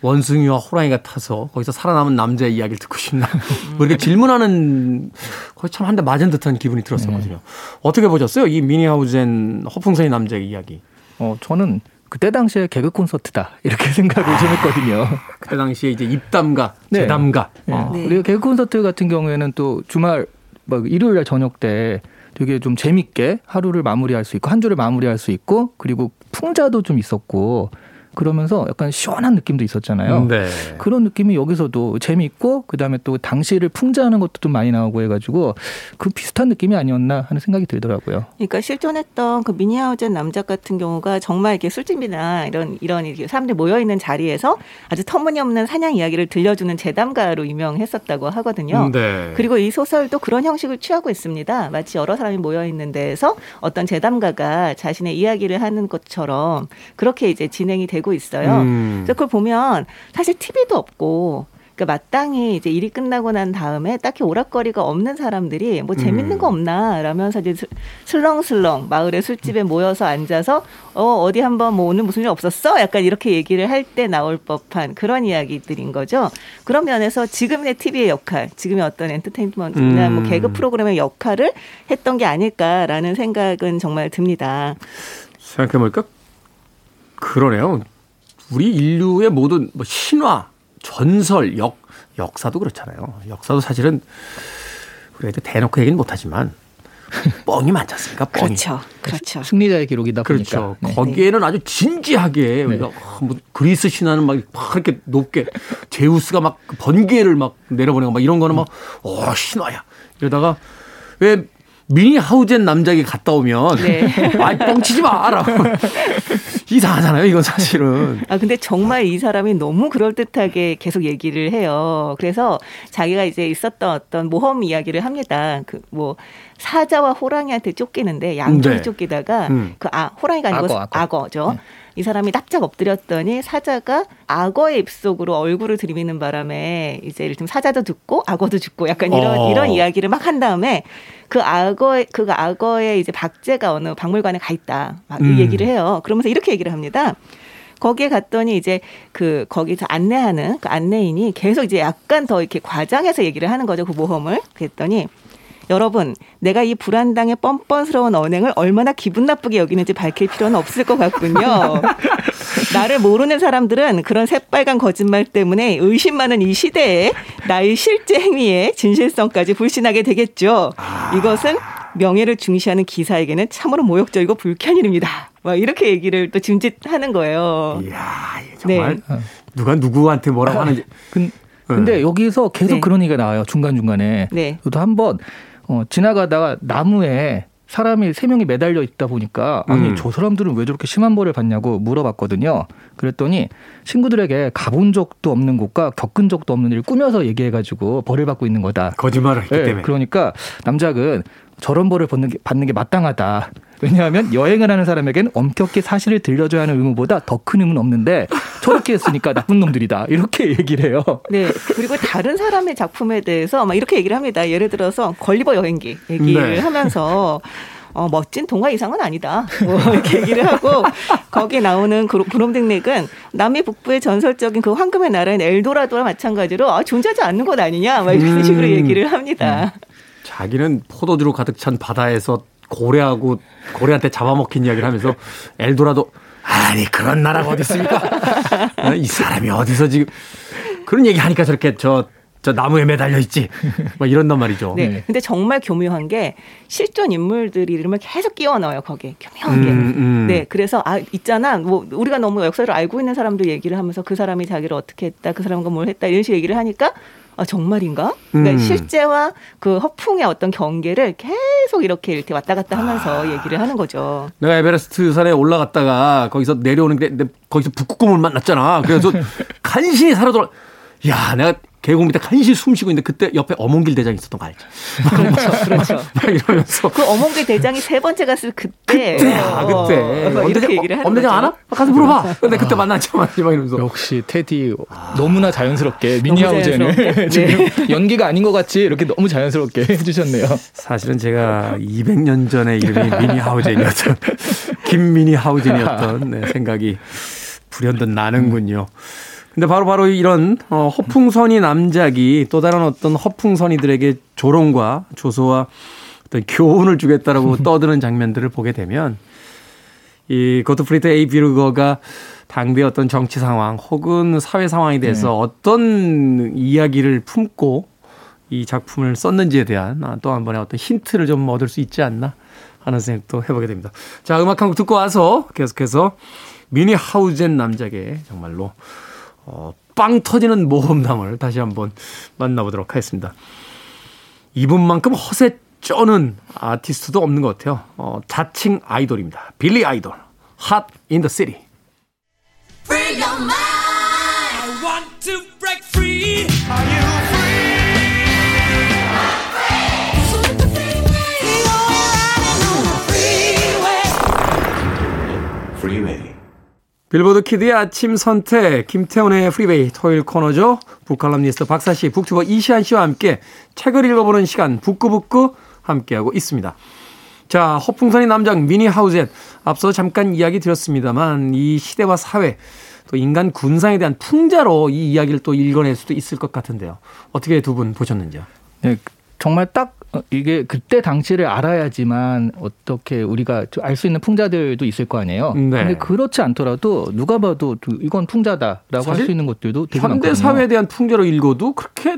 원숭이와 호랑이가 타서 거기서 살아남은 남자의 이야기를 듣고 싶나. 뭐 이렇게 질문하는 거의 참 한 대 맞은 듯한 기분이 들었었거든요. 네. 어떻게 보셨어요? 이 미니하우젠 허풍선이 남자의 이야기. 어, 저는 그때 당시에 개그 콘서트다 이렇게 생각을 좀 했거든요. 그때 당시에 이제 입담가, 네. 재담가. 네. 어. 네. 그리고 개그 콘서트 같은 경우에는 또 주말 막 일요일 날 저녁 때 되게 좀 재밌게 하루를 마무리할 수 있고 한 주를 마무리할 수 있고 그리고 풍자도 좀 있었고 그러면서 약간 시원한 느낌도 있었잖아요. 네. 그런 느낌이 여기서도 재미있고 그다음에 또 당시를 풍자하는 것도 좀 많이 나오고 해가지고 그 비슷한 느낌이 아니었나 하는 생각이 들더라고요. 그러니까 실존했던 그 미니하우젠 남자 같은 경우가 정말 이렇게 술집이나 이런 이런 사람들이 모여 있는 자리에서 아주 터무니없는 사냥 이야기를 들려주는 재담가로 유명했었다고 하거든요. 네. 그리고 이 소설도 그런 형식을 취하고 있습니다. 마치 여러 사람이 모여 있는 데에서 어떤 재담가가 자신의 이야기를 하는 것처럼 그렇게 이제 진행이 되고 되고 있어요. 음. 그래서 그걸 보면 사실 TV도 없고 그러니까 마땅히 이제 일이 끝나고 난 다음에 딱히 오락거리가 없는 사람들이 뭐 재밌는 거 음. 없나 라면서 이제 슬렁슬렁 마을의 술집에 모여서 앉아서 어 어디 한번 뭐 오늘 무슨 일 없었어? 약간 이렇게 얘기를 할 때 나올 법한 그런 이야기들인 거죠. 그런 면에서 지금의 TV의 역할, 지금의 어떤 엔터테인먼트나 음. 뭐 개그 프로그램의 역할을 했던 게 아닐까라는 생각은 정말 듭니다. 생각해보니까 그러네요. 우리 인류의 모든 뭐 신화, 전설, 역, 역사도 그렇잖아요. 역사도 사실은 우리가 대놓고 얘기는 못하지만 뻥이 많지 않습니까? 뻥이. 그렇죠. 그렇죠. 승리자의 기록이다 그렇죠. 보니까. 네. 거기에는 아주 진지하게 네. 우리가 뭐 그리스 신화는 막, 막 이렇게 높게 제우스가 막 번개를 막 내려보내고 막 이런 거는 막, 어, 신화야. 이러다가 왜 미니 하우젠 남자에게 갔다 오면 네. 아이 뻥치지 마라고 이상하잖아요 이건 사실은 아 근데 정말 이 사람이 너무 그럴 듯하게 계속 얘기를 해요 그래서 자기가 이제 있었던 어떤 모험 이야기를 합니다 그 뭐 사자와 호랑이한테 쫓기는데 양쪽이 네. 쫓기다가 음. 그 아 호랑이가 아니고 악어, 악어. 악어죠 네. 이 사람이 납작 엎드렸더니 사자가 악어의 입속으로 얼굴을 들이미는 바람에 이제 이를테면 사자도 죽고 악어도 죽고 약간 이런 어. 이런 이야기를 막 한 다음에 그 악어의 그 악어의 이제 박제가 어느 박물관에 가 있다 막 음. 얘기를 해요. 그러면서 이렇게 얘기를 합니다. 거기에 갔더니 이제 그 거기서 안내하는 그 안내인이 계속 이제 약간 더 이렇게 과장해서 얘기를 하는 거죠 그 모험을 그랬더니 여러분, 내가 이 불안당의 뻔뻔스러운 언행을 얼마나 기분 나쁘게 여기는지 밝힐 필요는 없을 것 같군요. 나를 모르는 사람들은 그런 새빨간 거짓말 때문에 의심 많은 이 시대에 나의 실제 행위의 진실성까지 불신하게 되겠죠. 이것은 명예를 중시하는 기사에게는 참으로 모욕적이고 불쾌한 일입니다. 막 이렇게 얘기를 또 짐짓하는 거예요. 이야, 정말 네. 누가 누구한테 뭐라고 하는지. 근데 여기서 계속 네. 그런 얘기가 나와요. 중간 중간에. 네. 또 한번 어, 지나가다가 나무에 사람이 세 명이 매달려 있다 보니까 아니 음. 저 사람들은 왜 저렇게 심한 벌을 받냐고 물어봤거든요. 그랬더니 친구들에게 가본 적도 없는 곳과 겪은 적도 없는 일을 꾸며서 얘기해가지고 벌을 받고 있는 거다. 거짓말을 했기 네, 때문에. 그러니까 남작은 저런 벌을 받는 게, 받는 게 마땅하다. 왜냐하면 여행을 하는 사람에겐 엄격히 사실을 들려줘야 하는 의무보다 더 큰 의무는 없는데 저렇게 했으니까 나쁜 놈들이다. 이렇게 얘기를 해요. 네. 그리고 다른 사람의 작품에 대해서 막 이렇게 얘기를 합니다. 예를 들어서 걸리버 여행기 얘기를 네. 하면서 어, 멋진 동화 이상은 아니다. 뭐 이렇게 얘기를 하고 거기에 나오는 그롬댕렉은 남미 북부의 전설적인 그 황금의 나라인 엘도라도와 마찬가지로 아, 존재하지 않는 것 아니냐. 막 이런 음. 식으로 얘기를 합니다. 음. 자기는 포도주로 가득 찬 바다에서 고래하고 고래한테 잡아먹힌 이야기를 하면서 엘도라도 아니 그런 나라가 어디 있습니까? 이 사람이 어디서 지금 그런 얘기 하니까 저렇게 저저 나무에 매달려 있지. 막 이런단 말이죠. 네. 네. 근데 정말 교묘한 게 실존 인물들 이름을 계속 끼워 넣어요, 거기에. 교묘하게. 음, 음. 네. 그래서 아, 있잖아. 뭐 우리가 너무 역사를 알고 있는 사람들 얘기를 하면서 그 사람이 자기를 어떻게 했다, 그 사람과 뭘 했다 이런 식으로 얘기를 하니까 아, 정말인가? 그러니까 음. 실제와 그 허풍의 어떤 경계를 계속 이렇게 이렇게 왔다 갔다 하면서 아. 얘기를 하는 거죠. 내가 에베레스트 산에 올라갔다가 거기서 내려오는 게 거기서 북극곰을 만났잖아. 그래서 간신히 살아 돌아. 야, 내가 계곡 밑에 간신히 숨 쉬고 있는데 그때 옆에 어몽길 대장이 있었던 거 알죠? 그렇죠, 그렇죠. 막 이러면서 그 어몽길 대장이 세 번째 갔을 그때. 그때, 아, 그때. 어, 이렇게 얘기를 하는 엄대장 알아? 가서 물어봐. 근데 그때 만났죠, 막 이러면서. 역시 테디 너무나 자연스럽게 미니하우젠을 네. 지금 연기가 아닌 것 같이 이렇게 너무 자연스럽게 해주셨네요. 사실은 제가 200년 전에 이름이 미니하우젠이었던 김미니하우젠이었던 네, 생각이 불현듯 나는군요. 음. 근데 바로 바로 이런 어, 허풍선이 남작이 또 다른 어떤 허풍선이들에게 조롱과 조소와 어떤 교훈을 주겠다라고 떠드는 장면들을 보게 되면 이 고트프리트 에이 비르거가 당대 어떤 정치 상황 혹은 사회 상황에 대해서 네. 어떤 이야기를 품고 이 작품을 썼는지에 대한 아, 또한 번의 어떤 힌트를 좀 얻을 수 있지 않나 하는 생각도 해보게 됩니다. 자, 음악 한 곡 듣고 와서 계속해서 미니 하우젠 남작의 정말로 어, 빵 터지는 모험담을 다시 한번 만나보도록 하겠습니다. 이분만큼 허세 쩌는 아티스트도 없는 것 같아요. 어, 자칭 아이돌입니다. 빌리 아이돌. Hot in the City. 빌보드 키드의 아침 선택, 김태훈의 프리웨이 토요일 코너죠. 북칼럼니스트 박사 씨, 북튜버 이시안 씨와 함께 책을 읽어보는 시간, 북구북구 함께하고 있습니다. 자, 허풍선이 남작 뮌히하우젠. 앞서 잠깐 이야기 드렸습니다만, 이 시대와 사회, 또 인간 군상에 대한 풍자로 이 이야기를 또 읽어낼 수도 있을 것 같은데요. 어떻게 두 분 보셨는지요? 네, 정말 딱 어, 이게 그때 당시를 알아야지만 어떻게 우리가 알 수 있는 풍자들도 있을 거 아니에요. 네. 근데 그렇지 않더라도 누가 봐도 이건 풍자다라고 할 수 있는 것들도 되게 현대 많거든요. 사회에 대한 풍자로 읽어도 그렇게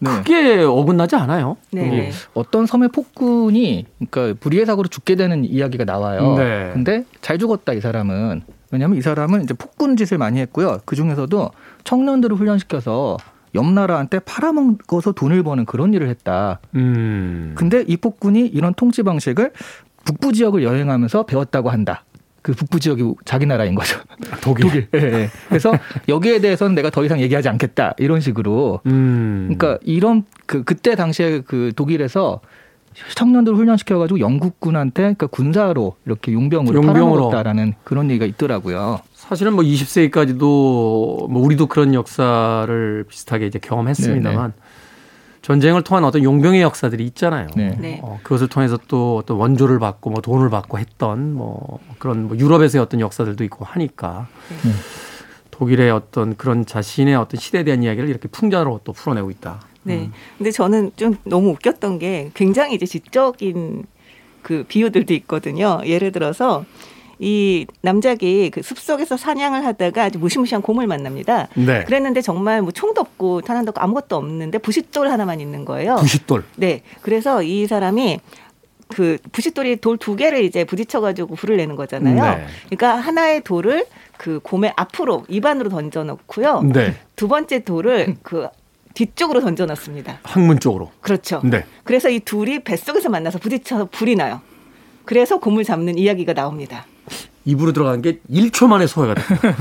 네. 크게 어긋나지 않아요. 네. 네. 어떤 섬의 폭군이 그러니까 불의의 사고로 죽게 되는 이야기가 나와요. 네. 근데 잘 죽었다 이 사람은 왜냐하면 이 사람은 이제 폭군 짓을 많이 했고요. 그 중에서도 청년들을 훈련시켜서 옆 나라한테 팔아먹어서 돈을 버는 그런 일을 했다. 음. 근데 이 폭군이 이런 통치 방식을 북부 지역을 여행하면서 배웠다고 한다. 그 북부 지역이 자기 나라인 거죠. 아, 독일. 독일. 네, 네. 그래서 여기에 대해서는 내가 더 이상 얘기하지 않겠다. 이런 식으로. 음. 그러니까 이런 그 그때 당시에 그 독일에서 청년들을 훈련시켜가지고 영국군한테 그러니까 군사로 이렇게 용병으로, 용병으로. 팔아먹었다라는 그런 얘기가 있더라고요. 사실은 뭐 20세기까지도 뭐 우리도 그런 역사를 비슷하게 이제 경험했습니다만 네네. 네. 전쟁을 통한 어떤 용병의 역사들이 있잖아요. 네. 네. 어, 그것을 통해서 또 어떤 원조를 받고 뭐 돈을 받고 했던 뭐 그런 뭐 유럽에서의 어떤 역사들도 있고 하니까 네. 독일의 어떤 그런 자신의 어떤 시대에 대한 이야기를 이렇게 풍자로 또 풀어내고 있다. 네. 음. 근데 저는 좀 너무 웃겼던 게 굉장히 이제 지적인 그 비유들도 있거든요. 예를 들어서 이 남작이 그 숲속에서 사냥을 하다가 아주 무시무시한 곰을 만납니다. 네. 그랬는데 정말 뭐 총도 없고 탄환도 없고 아무것도 없는데 부싯돌 하나만 있는 거예요. 부싯돌. 네. 그래서 이 사람이 그 부싯돌이 돌 두 개를 이제 부딪혀가지고 불을 내는 거잖아요. 네. 그러니까 하나의 돌을 그 곰의 앞으로 입안으로 던져 놓고요. 네. 두 번째 돌을 그 뒤쪽으로 던져놨습니다. 항문 쪽으로. 그렇죠. 네. 그래서 이 둘이 뱃속에서 만나서 부딪혀서 불이 나요. 그래서 고물 잡는 이야기가 나옵니다. 입으로 들어간 게 1초 만에 소화가 됩니다.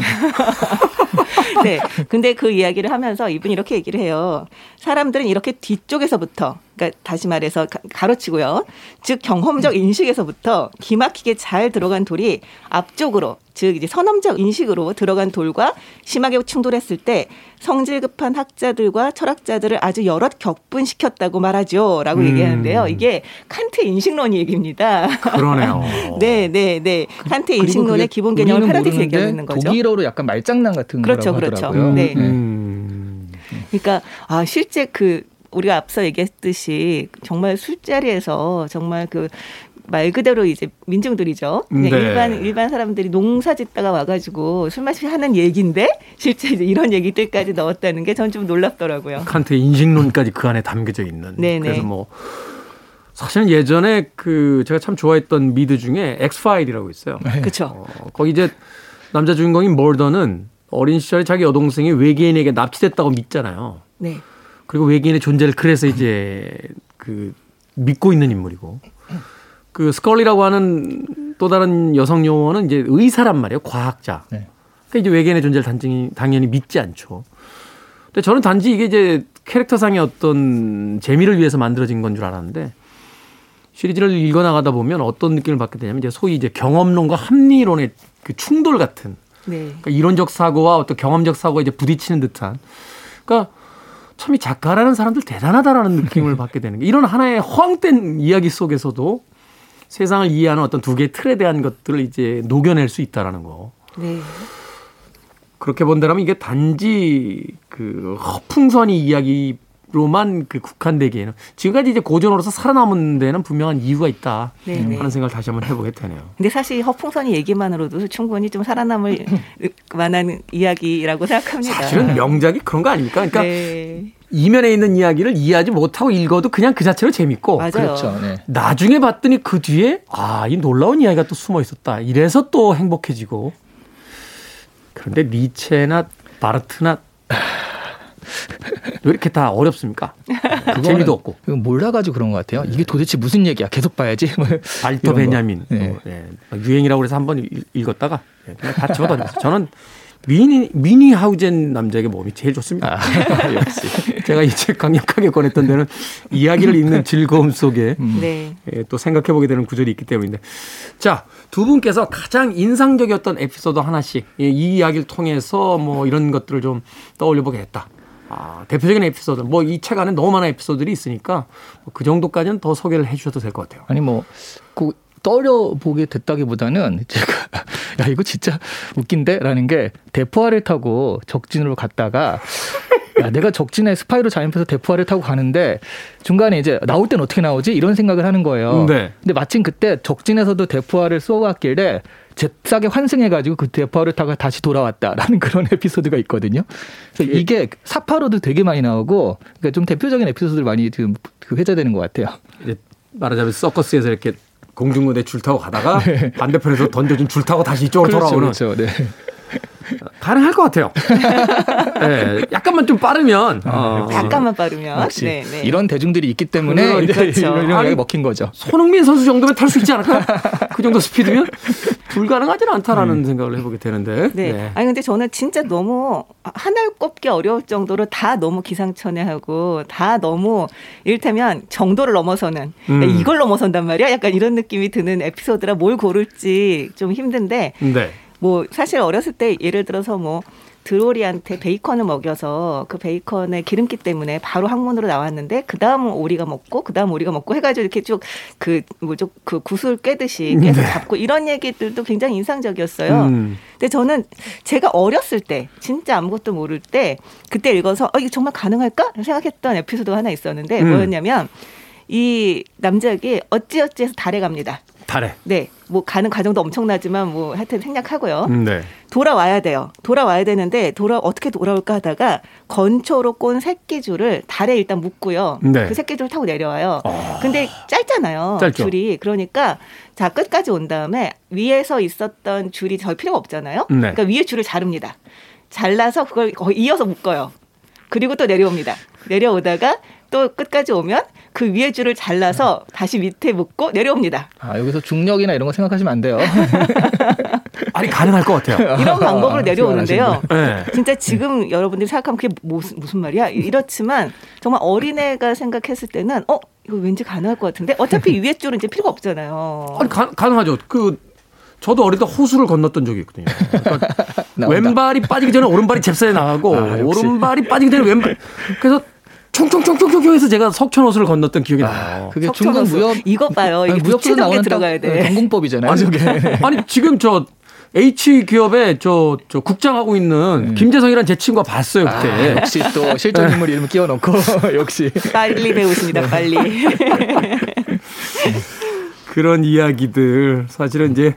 네. 근데 그 이야기를 하면서 이분이 이렇게 얘기를 해요. 사람들은 이렇게 뒤쪽에서부터, 그러니까 다시 말해서 가로치고요. 즉 경험적 인식에서부터 기막히게 잘 들어간 돌이 앞쪽으로 즉 이제 선험적 인식으로 들어간 돌과 심하게 충돌했을 때 성질 급한 학자들과 철학자들을 아주 여럿 격분시켰다고 말하죠라고 음. 얘기하는데요. 이게 칸트의 인식론 얘기입니다. 그러네요. 네, 네, 네. 칸트의 인식론의 기본 개념을 패러디스 얘기하는 거죠. 독일어로 약간 말장난 같은 그렇죠, 거라고 그렇죠. 하더라고요. 네. 음. 그러니까 아 실제 그 우리가 앞서 얘기했듯이 정말 술자리에서 정말 그 말 그대로 이제 민중들이죠. 그냥 네. 일반 일반 사람들이 농사 짓다가 와가지고 술 마시며 하는 얘기인데 실제 이제 이런 얘기들까지 넣었다는 게 전 좀 놀랍더라고요. 칸트의 인식론까지 그 안에 담겨져 있는. 네네. 그래서 뭐 사실은 예전에 그 제가 참 좋아했던 미드 중에 엑스 파일이라고 있어요. 그렇죠. 어, 거기 이제 남자 주인공인 멀더는 어린 시절에 자기 여동생이 외계인에게 납치됐다고 믿잖아요. 네. 그리고 외계인의 존재를 그래서 이제 그 믿고 있는 인물이고 그 스컬리라고 하는 또 다른 여성 용어는 이제 의사란 말이에요. 과학자. 네. 그러니까 이제 외계인의 존재를 단지 당연히 믿지 않죠. 근데 저는 단지 이게 이제 캐릭터상의 어떤 재미를 위해서 만들어진 건 줄 알았는데 시리즈를 읽어 나가다 보면 어떤 느낌을 받게 되냐면 이제 소위 이제 경험론과 합리론의 그 충돌 같은 네. 그러니까 이론적 사고와 어떤 경험적 사고가 이제 부딪히는 듯한 그러니까 참 이 작가라는 사람들 대단하다라는 느낌을 받게 되는 게 이런 하나의 허황된 이야기 속에서도 세상을 이해하는 어떤 두 개의 틀에 대한 것들을 이제 녹여낼 수 있다라는 거. 네. 그렇게 본다면 이게 단지 그 허풍선이 이야기 로만 그 국한되기에는 지금까지 이제 고전으로서 살아남은 데는 분명한 이유가 있다 네네. 네. 하는 생각을 다시 한번 해보게 되네요. 근데 사실 허풍선이 얘기만으로도 충분히 좀 살아남을 만한 이야기라고 생각합니다. 사실은 명작이 그런 거 아닙니까? 그러니까 네. 이면에 있는 이야기를 이해하지 못하고 읽어도 그냥 그 자체로 재밌고 맞아요. 그렇죠. 네. 나중에 봤더니 그 뒤에 아, 이 놀라운 이야기가 또 숨어 있었다. 이래서 또 행복해지고 그런데 니체나 바르트나 왜 이렇게 다 어렵습니까? 재미도 없고. 몰라가지고 그런 것 같아요. 이게 도대체 무슨 얘기야? 계속 봐야지. 발터 베냐민. 네. 어, 네. 유행이라고 해서 한번 읽었다가 그냥 다 집어던졌어요. 저는 미니 미니 하우젠 남자에게 몸이 제일 좋습니다. 아, 역시 제가 이 책 강력하게 권했던 데는 이야기를 읽는 즐거움 속에 음. 네. 예, 또 생각해 보게 되는 구절이 있기 때문인데 자두 분께서 가장 인상적이었던 에피소드 하나씩 이 이야기를 통해서 뭐 이런 것들을 좀 떠올려 보게 했다. 아, 대표적인 에피소드, 뭐 이 책 안에 너무 많은 에피소드들이 있으니까 그 정도까지는 더 소개를 해 주셔도 될 것 같아요. 아니 뭐, 그 떠올려 보게 됐다기보다는 제가 야 이거 진짜 웃긴데라는 게 대포화를 타고 적진으로 갔다가 야, 내가 적진에 스파이로 잠입해서 대포화를 타고 가는데 중간에 이제 나올 땐 어떻게 나오지 이런 생각을 하는 거예요. 네. 근데 마침 그때 적진에서도 대포화를 쏘았길래 잽싸게 환승해가지고 그 대포화를 타고 다시 돌아왔다라는 그런 에피소드가 있거든요. 그래서 예. 이게 사파로도 되게 많이 나오고 그러니까 좀 대표적인 에피소드들 많이 지금 그 회자되는 것 같아요. 말하자면 서커스에서 이렇게 공중무대 줄 타고 가다가 네. 반대편에서 던져준 줄 타고 다시 이쪽으로 그렇죠, 돌아오는. 그렇죠. 네. 가능할 것 같아요. 네, 약간만 좀 빠르면. 아, 어. 약간만 빠르면. 역시 네, 네. 이런 대중들이 있기 때문에 그렇죠. 이런 게 먹힌 거죠. 손흥민 선수 정도면 탈 수 있지 않을까? 그 정도 스피드면 불가능하지는 않다라는 음. 생각을 해보게 되는데. 네. 네. 아니 근데 저는 진짜 너무 하나를 꼽기 어려울 정도로 다 너무 기상천외하고 다 너무 이를테면 정도를 넘어서는 음. 이걸 넘어선단 말이야. 약간 이런 느낌이 드는 에피소드라 뭘 고를지 좀 힘든데. 네. 뭐 사실 어렸을 때 예를 들어서 뭐 드로리한테 베이컨을 먹여서 그 베이컨의 기름기 때문에 바로 항문으로 나왔는데 그 다음 오리가 먹고 그 다음 오리가 먹고 해가지고 이렇게 쭉 그 뭐죠 그 구슬 깨듯이 계속 네. 잡고 이런 얘기들도 굉장히 인상적이었어요. 음. 근데 저는 제가 어렸을 때 진짜 아무것도 모를 때 그때 읽어서 어 이게 정말 가능할까 생각했던 에피소드가 하나 있었는데 음. 뭐였냐면 이 남자에게 어찌어찌해서 달에 갑니다. 달에. 네. 뭐 가는 과정도 엄청나지만 뭐 하여튼 생략하고요. 네. 돌아와야 돼요. 돌아와야 되는데 돌아 어떻게 돌아올까 하다가 건초로 꼰 새끼줄을 달에 일단 묶고요. 네. 그 새끼줄 타고 내려와요. 어... 근데 짧잖아요. 짧죠. 줄이. 그러니까 자 끝까지 온 다음에 위에서 있었던 줄이 절 필요가 없잖아요. 네. 그러니까 위에 줄을 자릅니다. 잘라서 그걸 거의 이어서 묶어요. 그리고 또 내려옵니다. 내려오다가 또 끝까지 오면 그 위에 줄을 잘라서 다시 밑에 묶고 내려옵니다. 아, 여기서 중력이나 이런 거 생각하시면 안 돼요. 아니, 가능할 것 같아요. 이런 방법으로 내려오는데요. 네. 진짜 지금 여러분들이 생각하면 그게 무슨, 무슨 말이야? 이렇지만 정말 어린애가 생각했을 때는 어, 이거 왠지 가능할 것 같은데 어차피 위에 줄은 이제 필요가 없잖아요. 아니, 가, 가능하죠. 그 저도 어릴 때 호수를 건넜던 적이 있거든요. 그러니까 왼발이 빠지기 전에 오른발이 잽싸에 나가고 아, 오른발이 빠지기 전에 왼발 그래서 총총총총총 해서 제가 석천호수를 건넜던 기억이 아, 나요. 그게 중국 무협 이거 봐요. 이게 무협에서 나오는 들어가야 돼. 전공법이잖아요. 아니, 아니 지금 저 H 기업에 저, 저 국장하고 있는 음. 김재성이라는 제 친구가 봤어요 그때. 아, 역시 또 실존 인물 이름 끼워놓고 역시 빨리 배우십니다 빨리. 그런 이야기들 사실은 이제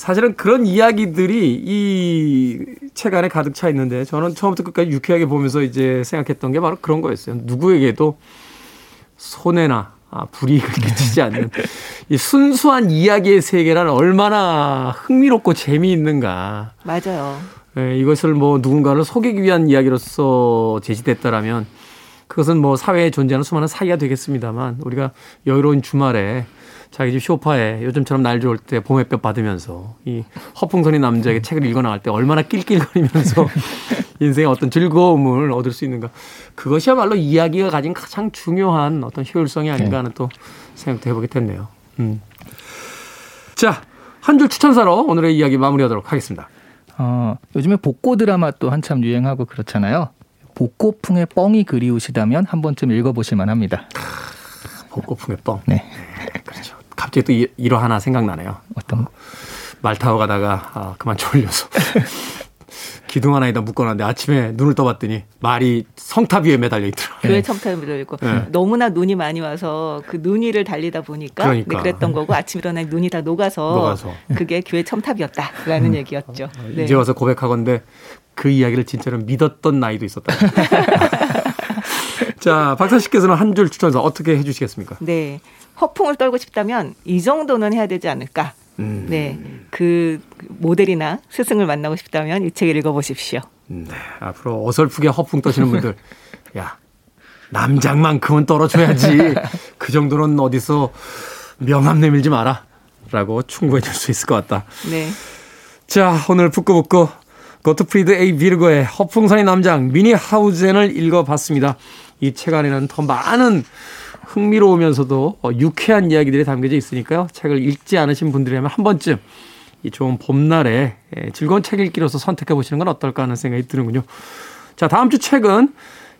사실은 그런 이야기들이 이 책 안에 가득 차 있는데 저는 처음부터 끝까지 유쾌하게 보면서 이제 생각했던 게 바로 그런 거였어요. 누구에게도 손해나 아, 불이익을 끼치지 않는 이 순수한 이야기의 세계란 얼마나 흥미롭고 재미있는가. 맞아요. 예, 이것을 뭐 누군가를 속이기 위한 이야기로서 제시됐다라면 그것은 뭐 사회에 존재하는 수많은 사기가 되겠습니다만 우리가 여유로운 주말에 자기 집 쇼파에 요즘처럼 날 좋을 때 봄햇볕 받으면서 이 허풍선이 남자에게 책을 읽어 나갈 때 얼마나 낄낄거리면서 인생의 어떤 즐거움을 얻을 수 있는가. 그것이야말로 이야기가 가진 가장 중요한 어떤 효율성이 아닌가 하는 또 생각도 해보게 됐네요. 음. 자, 한 줄 추천사로 오늘의 이야기 마무리하도록 하겠습니다. 어, 요즘에 복고 드라마 또 한참 유행하고 그렇잖아요. 복고풍의 뻥이 그리우시다면 한 번쯤 읽어보실 만합니다. 복고풍의 뻥. 네. 네 그렇죠. 갑자기 또 일화 하나 생각나네요. 어떤? 말 타고 가다가 아, 그만 졸려서 기둥 하나에다 묶어놨는데 아침에 눈을 떠봤더니 말이 성탑 위에 매달려 있더라고요. 교회 첨탑에 매달려 있고 네. 너무나 눈이 많이 와서 그눈 위를 달리다 보니까 그러니까. 네, 그랬던 거고 아침 일어나 눈이 다 녹아서, 녹아서. 그게 교회 첨탑이었다라는 음. 얘기였죠. 네. 이제 와서 고백하건데 그 이야기를 진짜로 믿었던 나이도 있었다. 자, 박사 씨께서는 한 줄 추천서 어떻게 해주시겠습니까? 네. 허풍을 떨고 싶다면 이 정도는 해야 되지 않을까. 음. 네. 그 모델이나 스승을 만나고 싶다면 이 책을 읽어보십시오. 네. 앞으로 어설프게 허풍 떠시는 분들, 야, 남장만큼은 떨어줘야지. 그 정도는 어디서 명함 내밀지 마라. 라고 충고해 줄 수 있을 것 같다. 네. 자, 오늘 북구북구 고트프리드 A 비르거의 허풍선의 남장 미니 하우젠을 읽어봤습니다. 이 책 안에는 더 많은 흥미로우면서도 어, 유쾌한 이야기들이 담겨져 있으니까요. 책을 읽지 않으신 분들이라면 한 번쯤 이 좋은 봄날에 예, 즐거운 책 읽기로서 선택해 보시는 건 어떨까 하는 생각이 드는군요. 자, 다음 주 책은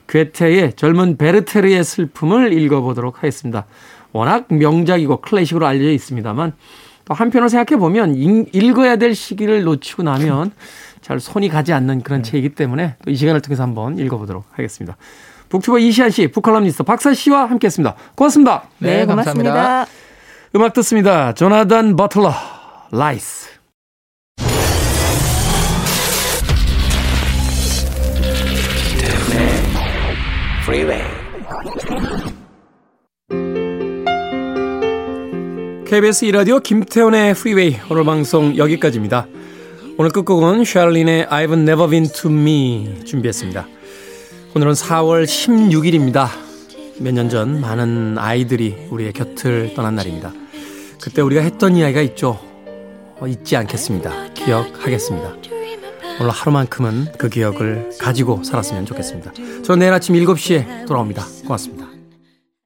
괴테의 젊은 베르테르의 슬픔을 읽어보도록 하겠습니다. 워낙 명작이고 클래식으로 알려져 있습니다만 또 한편으로 생각해 보면 읽어야 될 시기를 놓치고 나면 잘 손이 가지 않는 그런 책이기 때문에 또 이 시간을 통해서 한번 읽어보도록 하겠습니다. 북튜버 이시안 씨, 북칼럼니스트 박사 씨와 함께했습니다. 고맙습니다. 네, 네 고맙습니다. 감사합니다. 음악 듣습니다. 조나단 버틀러, Lies. KBS 이라디오 김태훈의 프리웨이 오늘 방송 여기까지입니다. 오늘 끝곡은 샬린의 I've Never Been To Me 준비했습니다. 오늘은 4월 16일입니다. 몇 년 전 많은 아이들이 우리의 곁을 떠난 날입니다. 그때 우리가 했던 이야기가 있죠. 어, 잊지 않겠습니다. 기억하겠습니다. 오늘 하루만큼은 그 기억을 가지고 살았으면 좋겠습니다. 저는 내일 아침 7시에 돌아옵니다. 고맙습니다.